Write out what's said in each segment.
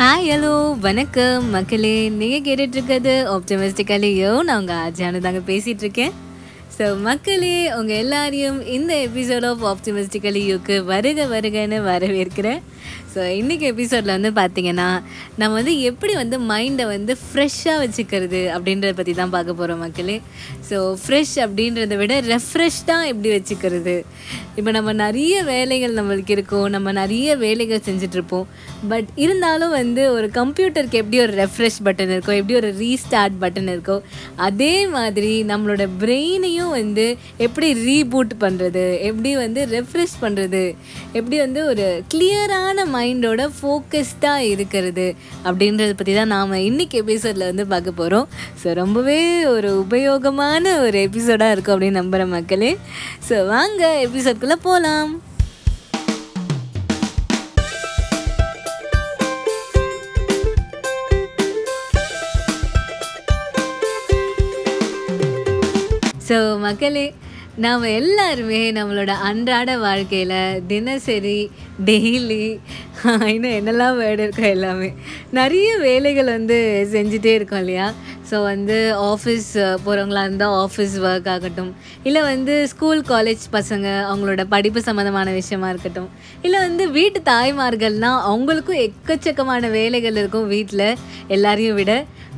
Hi hello வணக்கம். மக்களே நீங்கள் கேட்டுட்ருக்கிறது ஆப்டமிஸ்டிக்கலையோ நான் உங்கள் ஆஜானு தாங்க பேசிகிட்ருக்கேன் ஸோ மக்களே உங்கள் எல்லாரையும் இந்த எபிசோட் ஆஃப் ஆப்டிமிஸ்டிக்கலியூக்கு வருக வருகன்னு வரவேற்கிறேன். இன்றைக்கி எபிசோடில் வந்து பார்த்திங்கன்னா நம்ம வந்து எப்படி வந்து மைண்டை வந்து ஃப்ரெஷ்ஷாக வச்சுக்கிறது அப்படின்றத பற்றி தான் பார்க்க போகிறோம் மக்களே. ஸோ ஃப்ரெஷ் அப்படின்றத விட ரெஃப்ரெஷ்டாக எப்படி வச்சுக்கிறது? இப்போ நம்ம நிறைய வேலைகள் நம்மளுக்கு இருக்கும். நம்ம நிறைய வேலைகள் செஞ்சிட்ருப்போம் பட் இருந்தாலும் வந்து ஒரு கம்ப்யூட்டருக்கு எப்படி ஒரு ரெஃப்ரெஷ் பட்டன் இருக்கோ எப்படி ஒரு ரீஸ்டார்ட் பட்டன் இருக்கோ அதே மாதிரி நம்மளோட பிரெயினையும் வந்து எப்படி ரீபூட் பண்ணுறது எப்படி வந்து ரெஃப்ரெஷ் பண்ணுறது எப்படி வந்து ஒரு கிளியரான மைண்டோட ஃபோக்கஸ்டாக இருக்கிறது அப்படின்றத பற்றி தான் நாம் இன்றைக்கி எபிசோடில் வந்து பார்க்க போகிறோம் ஸோ ரொம்பவே ஒரு உபயோகமான ஒரு எபிசோடாக இருக்கும் அப்படின்னு நம்புகிற மக்களே. ஸோ வாங்க எபிசோட்குள்ளே போகலாம் ஸோ மக்களே நாம் எல்லாருமே நம்மளோட அன்றாட வாழ்க்கையில் தினசரி டெய்லி இன்னும் என்னெல்லாம் வேர்டு இருக்கோ எல்லாமே. நிறைய வேலைகள் வந்து செஞ்சுட்டே இருக்கோம் இல்லையா? ஸோ வந்து ஆஃபீஸ் போகிறவங்களா இருந்தால் ஆஃபீஸ் ஒர்க் ஆகட்டும். இல்லை வந்து ஸ்கூல் காலேஜ் பசங்க அவங்களோட படிப்பு சம்மந்தமான விஷயமா இருக்கட்டும். இல்லை வந்து வீட்டு தாய்மார்கள்னால் அவங்களுக்கும் எக்கச்சக்கமான வேலைகள் இருக்கும் வீட்டில் எல்லாரையும் விட.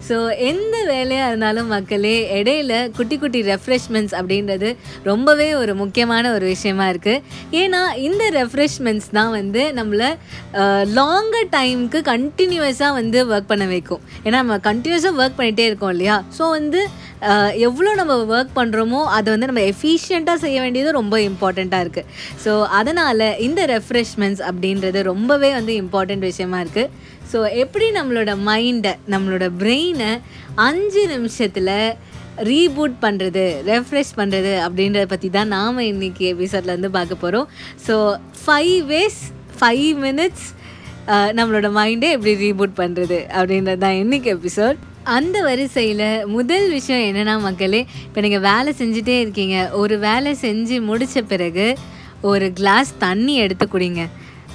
ஸோ எந்த வேலையாக இருந்தாலும் மக்களே இடையில குட்டி குட்டி ரெஃப்ரெஷ்மெண்ட்ஸ் அப்படின்றது ரொம்பவே ஒரு முக்கியமான ஒரு விஷயமா இருக்குது ஏன்னா இந்த ரெஃப்ரெஷ்மெண்ட்ஸ் தான் வந்து நம்மளை லாங்கர் டைமுக்கு கண்டினியூஸாக வந்து ஒர்க் பண்ண வைக்கும். ஏன்னா நம்ம கண்டினியூஸாக ஒர்க் பண்ணிகிட்டே இருக்கோம். இல்லையா? ஸோ வந்து எவ்வளோ நம்ம ஒர்க் பண்ணுறோமோ அதை வந்து நம்ம எஃபிஷியண்ட்டாக செய்ய வேண்டியது ரொம்ப இம்பார்ட்டண்ட்டாக இருக்குது ஸோ அதனால் இந்த ரெஃப்ரெஷ்மெண்ட்ஸ் அப்படின்றது ரொம்பவே வந்து இம்பார்ட்டண்ட் விஷயமா இருக்குது ஸோ எப்படி நம்மளோட மைண்டை நம்மளோட பிரெயினை அஞ்சு நிமிஷத்தில் ரீபூட் பண்ணுறது ரெஃப்ரெஷ் பண்ணுறது அப்படின்றத பற்றி தான் நாம் இன்றைக்கி எபிசோடில் வந்து பார்க்க போகிறோம் so five ways five minutes நம்மளோட மைண்டை எப்படி ரீபூட் பண்ணுறது அப்படின்றது தான் இன்றைக்கி எபிசோட் அந்த வரிசையில் முதல் விஷயம் என்னென்னா மக்களே இப்போ நீங்கள் வேலை செஞ்சுட்டே இருக்கீங்க. ஒரு வேலை செஞ்சு முடித்த பிறகு ஒரு கிளாஸ் தண்ணி எடுத்து குடிங்க.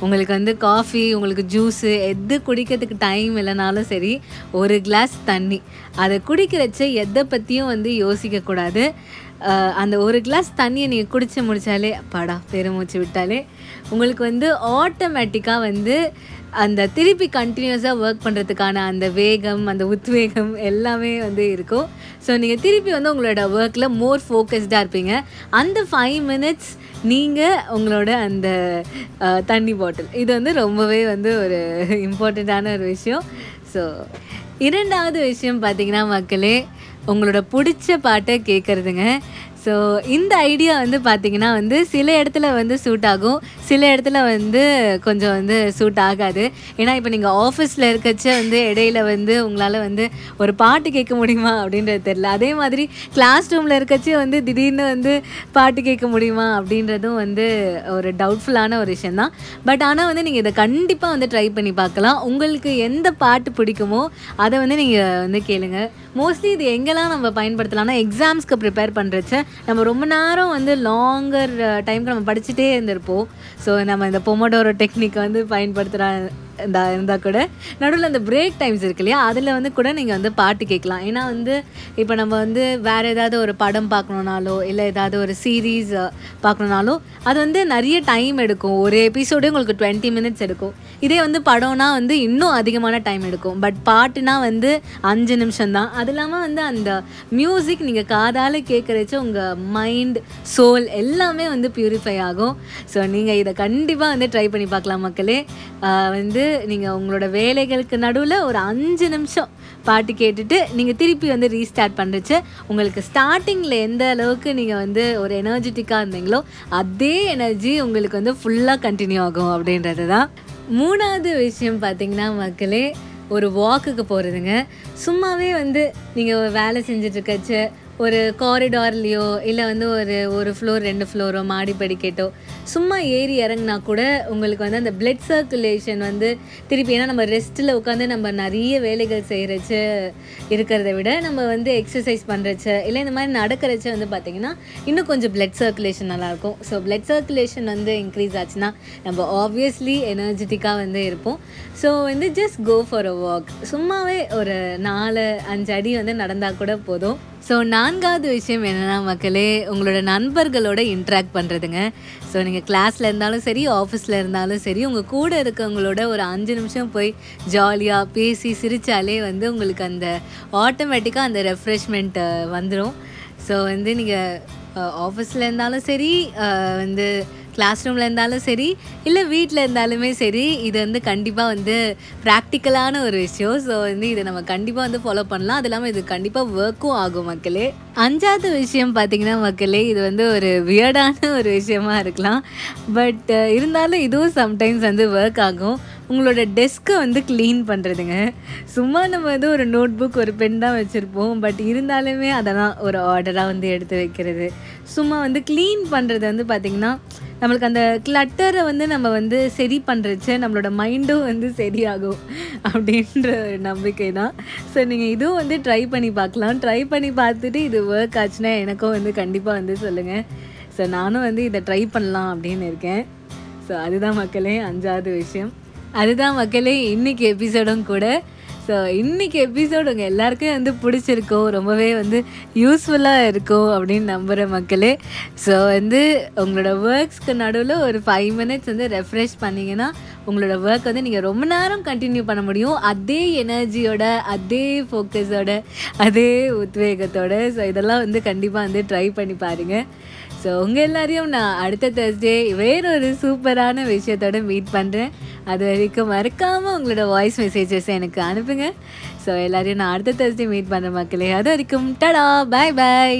உங்களுக்கு வந்து காஃபி உங்களுக்கு ஜூஸு எது குடிக்கிறதுக்கு டைம் இல்லைனாலும் சரி ஒரு கிளாஸ் தண்ணி. அதை குடிக்கிறச்ச எதை பற்றியும் வந்து யோசிக்கக்கூடாது. அந்த ஒரு கிளாஸ் தண்ணியை நீங்கள் குடிச்சு முடித்தாலே படா பெருமூச்சு விட்டாலே உங்களுக்கு வந்து ஆட்டோமேட்டிக்காக வந்து அந்த திருப்பி கண்டினியூஸாக ஒர்க் பண்ணுறதுக்கான அந்த வேகம் அந்த உத்வேகம் எல்லாமே வந்து இருக்கும். ஸோ நீங்கள் திருப்பி வந்து உங்களோட ஒர்க்கில் மோர் ஃபோக்கஸ்டாக இருப்பீங்க. அந்த ஃபைவ் மினிட்ஸ் நீங்கள் உங்களோட அந்த தண்ணி பாட்டில் இது வந்து ரொம்பவே வந்து ஒரு இம்பார்ட்டண்ட்டான ஒரு விஷயம். ஸோ இரண்டாவது விஷயம் பார்த்தீங்கன்னா மக்களே உங்களோட பிடிச்ச பாட்டை கேட்குறதுங்க ஸோ இந்த ஐடியா வந்து பார்த்தீங்கன்னா வந்து சில இடத்துல வந்து சூட் ஆகும். சில இடத்துல வந்து கொஞ்சம் வந்து சூட் ஆகாது. ஏன்னா இப்போ நீங்கள் ஆஃபீஸில் இருக்கச்ச வந்து இடையில வந்து உங்களால் வந்து ஒரு பாட்டு கேட்க முடியுமா அப்படின்றது தெரில அதே மாதிரி கிளாஸ் ரூமில் இருக்கச்சே வந்து திடீர்னு வந்து பாட்டு கேட்க முடியுமா அப்படின்றதும் வந்து ஒரு டவுட்ஃபுல்லான ஒரு விஷயந்தான் பட் ஆனால் வந்து நீங்கள் இதை கண்டிப்பாக வந்து ட்ரை பண்ணி பார்க்கலாம். உங்களுக்கு எந்த பாட்டு பிடிக்குமோ அதை வந்து நீங்கள் வந்து கேளுங்க. மோஸ்ட்லி இது எங்கெல்லாம் நம்ம பயன்படுத்தலாம்னா எக்ஸாம்ஸ்க்கு ப்ரிப்பேர் பண்ணுறச்ச நம்ம ரொம்ப நேரம் வந்து லாங்கர் டைம்க்கு நம்ம படிச்சுட்டே இருந்திருப்போம். ஸோ நம்ம இந்த பொமோடோரோ டெக்னிக் வந்து பயன்படுத்துகிற இந்த இருந்தால் கூட. நடுவில் அந்த பிரேக் டைம்ஸ் இருக்கு இல்லையா? அதில் வந்து கூட நீங்கள் வந்து பாட்டு கேட்கலாம். ஏன்னா வந்து இப்போ நம்ம வந்து வேறு ஏதாவது ஒரு படம் பார்க்கணுனாலோ இல்லை ஏதாவது ஒரு சீரீஸ் பார்க்கணுனாலோ அது வந்து நிறைய டைம் எடுக்கும். ஒரு எபிசோடே உங்களுக்கு டுவெண்ட்டி மினிட்ஸ் எடுக்கும். இதே வந்து படம்னா வந்து இன்னும் அதிகமான டைம் எடுக்கும். பட் பாட்டுனா வந்து அஞ்சு நிமிஷம் தான். அது இல்லாமல் வந்து அந்த மியூசிக் நீங்கள் காதால் கேட்குறச்சு உங்கள் மைண்ட் சோல் எல்லாமே வந்து பியூரிஃபை ஆகும். ஸோ நீங்கள் இதை கண்டிப்பாக வந்து ட்ரை பண்ணி பார்க்கலாம் மக்களே. வந்து நீங்கள் உங்களோட வேலைகளுக்கு நடுவில் ஒரு அஞ்சு நிமிஷம் பாட்டு கேட்டுட்டு நீங்கள் திருப்பி வந்து ரீஸ்டார்ட் பண்ணுறச்சு உங்களுக்கு ஸ்டார்டிங்கில் எந்த அளவுக்கு நீங்கள் வந்து ஒரு எனர்ஜெட்டிக்காக இருந்தீங்களோ அதே எனர்ஜி உங்களுக்கு வந்து ஃபுல்லாக கண்டினியூ ஆகும் அப்படின்றது தான் மூணாவது விஷயம் பார்த்தீங்கன்னா மக்களே ஒரு வாக்குக்கு போகிறதுங்க சும்மாவே வந்து நீங்கள் வேலை செஞ்சுட்டு ஒரு காரிடார்லேயோ இல்லை வந்து ஒரு ஒரு ஃப்ளோர் ரெண்டு ஃப்ளோரோ மாடி படிக்கட்டோ சும்மா ஏறி இறங்குனா கூட உங்களுக்கு வந்து அந்த பிளட் சர்க்குலேஷன் வந்து திருப்பி ஏன்னா நம்ம ரெஸ்ட்டில் உட்காந்து நம்ம நிறைய வேலைகள் செய்கிறச்சு இருக்கிறத விட நம்ம வந்து எக்ஸசைஸ் பண்ணுறச்ச இல்லை இந்த மாதிரி நடக்கிறச்ச வந்து பார்த்திங்கன்னா இன்னும் கொஞ்சம் பிளட் சர்க்குலேஷன் நல்லாயிருக்கும் ஸோ பிளட் சர்க்குலேஷன் வந்து இன்க்ரீஸ் ஆச்சுன்னா நம்ம ஆப்வியஸ்லி எனர்ஜெட்டிக்காக வந்து இருப்போம். ஸோ வந்து just go for a walk சும்மாவே ஒரு நாலு அஞ்சு அடி வந்து நடந்தால் கூட போதும். ஸோ நான்காவது விஷயம் என்னென்னா மக்களே உங்களோட நண்பர்களோட இன்ட்ராக்ட் பண்ணுறதுங்க ஸோ நீங்கள் கிளாஸில் இருந்தாலும் சரி ஆஃபீஸில் இருந்தாலும் சரி உங்கள் கூட இருக்கவங்களோட ஒரு அஞ்சு நிமிஷம் போய் ஜாலியாக பேசி சிரித்தாலே வந்து உங்களுக்கு அந்த ஆட்டோமேட்டிக்காக அந்த ரெஃப்ரெஷ்மெண்ட்டு வந்துடும் ஸோ வந்து நீங்கள் ஆஃபீஸில் இருந்தாலும் சரி வந்து கிளாஸ் ரூமில் இருந்தாலும் சரி இல்லை வீட்டில் இருந்தாலுமே சரி இது வந்து கண்டிப்பாக வந்து ப்ராக்டிக்கலான ஒரு விஷயம். ஸோ வந்து இதை நம்ம கண்டிப்பாக வந்து ஃபாலோ பண்ணலாம். அது இல்லாமல் இது கண்டிப்பாக ஒர்க்கும் ஆகும் மக்களே. அஞ்சாவது விஷயம் பார்த்தீங்கன்னா மக்களே இது வந்து ஒரு வியர்டான ஒரு விஷயமா இருக்கலாம். பட் இருந்தாலும் இதுவும் சம்டைம்ஸ் வந்து ஒர்க் ஆகும். உங்களோட டெஸ்க்கை வந்து க்ளீன் பண்ணுறதுங்க சும்மா நம்ம வந்து ஒரு நோட் புக் ஒரு பென் தான் வச்சுருப்போம். பட் இருந்தாலுமே அதெல்லாம் ஒரு ஆர்டராக வந்து எடுத்து வைக்கிறது. சும்மா வந்து க்ளீன் பண்ணுறது வந்து பார்த்திங்கன்னா நம்மளுக்கு அந்த கிளட்டரை வந்து நம்ம வந்து சரி பண்ணுறச்ச நம்மளோட மைண்டும் வந்து சரியாகும் அப்படின்ற ஒரு நம்பிக்கை தான். ஸோ நீங்கள் இதுவும் வந்து ட்ரை பண்ணி பார்க்கலாம். ட்ரை பண்ணி பார்த்துட்டு இது ஒர்க் ஆச்சுன்னா எனக்கும் வந்து கண்டிப்பாக வந்து சொல்லுங்கள் ஸோ நானும் வந்து இதை ட்ரை பண்ணலாம் அப்படின்னு இருக்கேன். ஸோ அதுதான் மக்களே அஞ்சாவது விஷயம். அதுதான் மக்களே இன்னைக்கு எபிசோடும் கூட ஸோ இன்றைக்கி எபிசோடு உங்கள் எல்லாருக்கும் வந்து பிடிச்சிருக்கோம். ரொம்பவே வந்து யூஸ்ஃபுல்லாக இருக்கும் அப்படின்னு நம்புகிற மக்களே. ஸோ வந்து உங்களோட ஒர்க்ஸ்க்கு நடுவில் ஒரு ஃபைவ் மினிட்ஸ் வந்து ரெஃப்ரெஷ் பண்ணிங்கன்னா உங்களோட ஒர்க் வந்து நீங்கள் ரொம்ப நேரம் கண்டினியூ பண்ண முடியும். அதே எனர்ஜியோட அதே ஃபோக்கஸோட அதே உத்வேகத்தோட. ஸோ இதெல்லாம் வந்து கண்டிப்பாக வந்து ட்ரை பண்ணி பாருங்கள் ஸோ உங்கள் எல்லாரையும் நான் அடுத்த தேர்ஸ்டே வேறொரு சூப்பரான விஷயத்தோட மீட் பண்ணுறேன் அது வரைக்கும் மறக்காமல் உங்களோட வாய்ஸ் மெசேஜஸ் எனக்கு அனுப்புங்க. ஸோ எல்லாரையும் நான் அடுத்த தேர்ஸ்டே மீட் பண்ணுற மக்களே அது வரைக்கும் டடா பாய் பாய்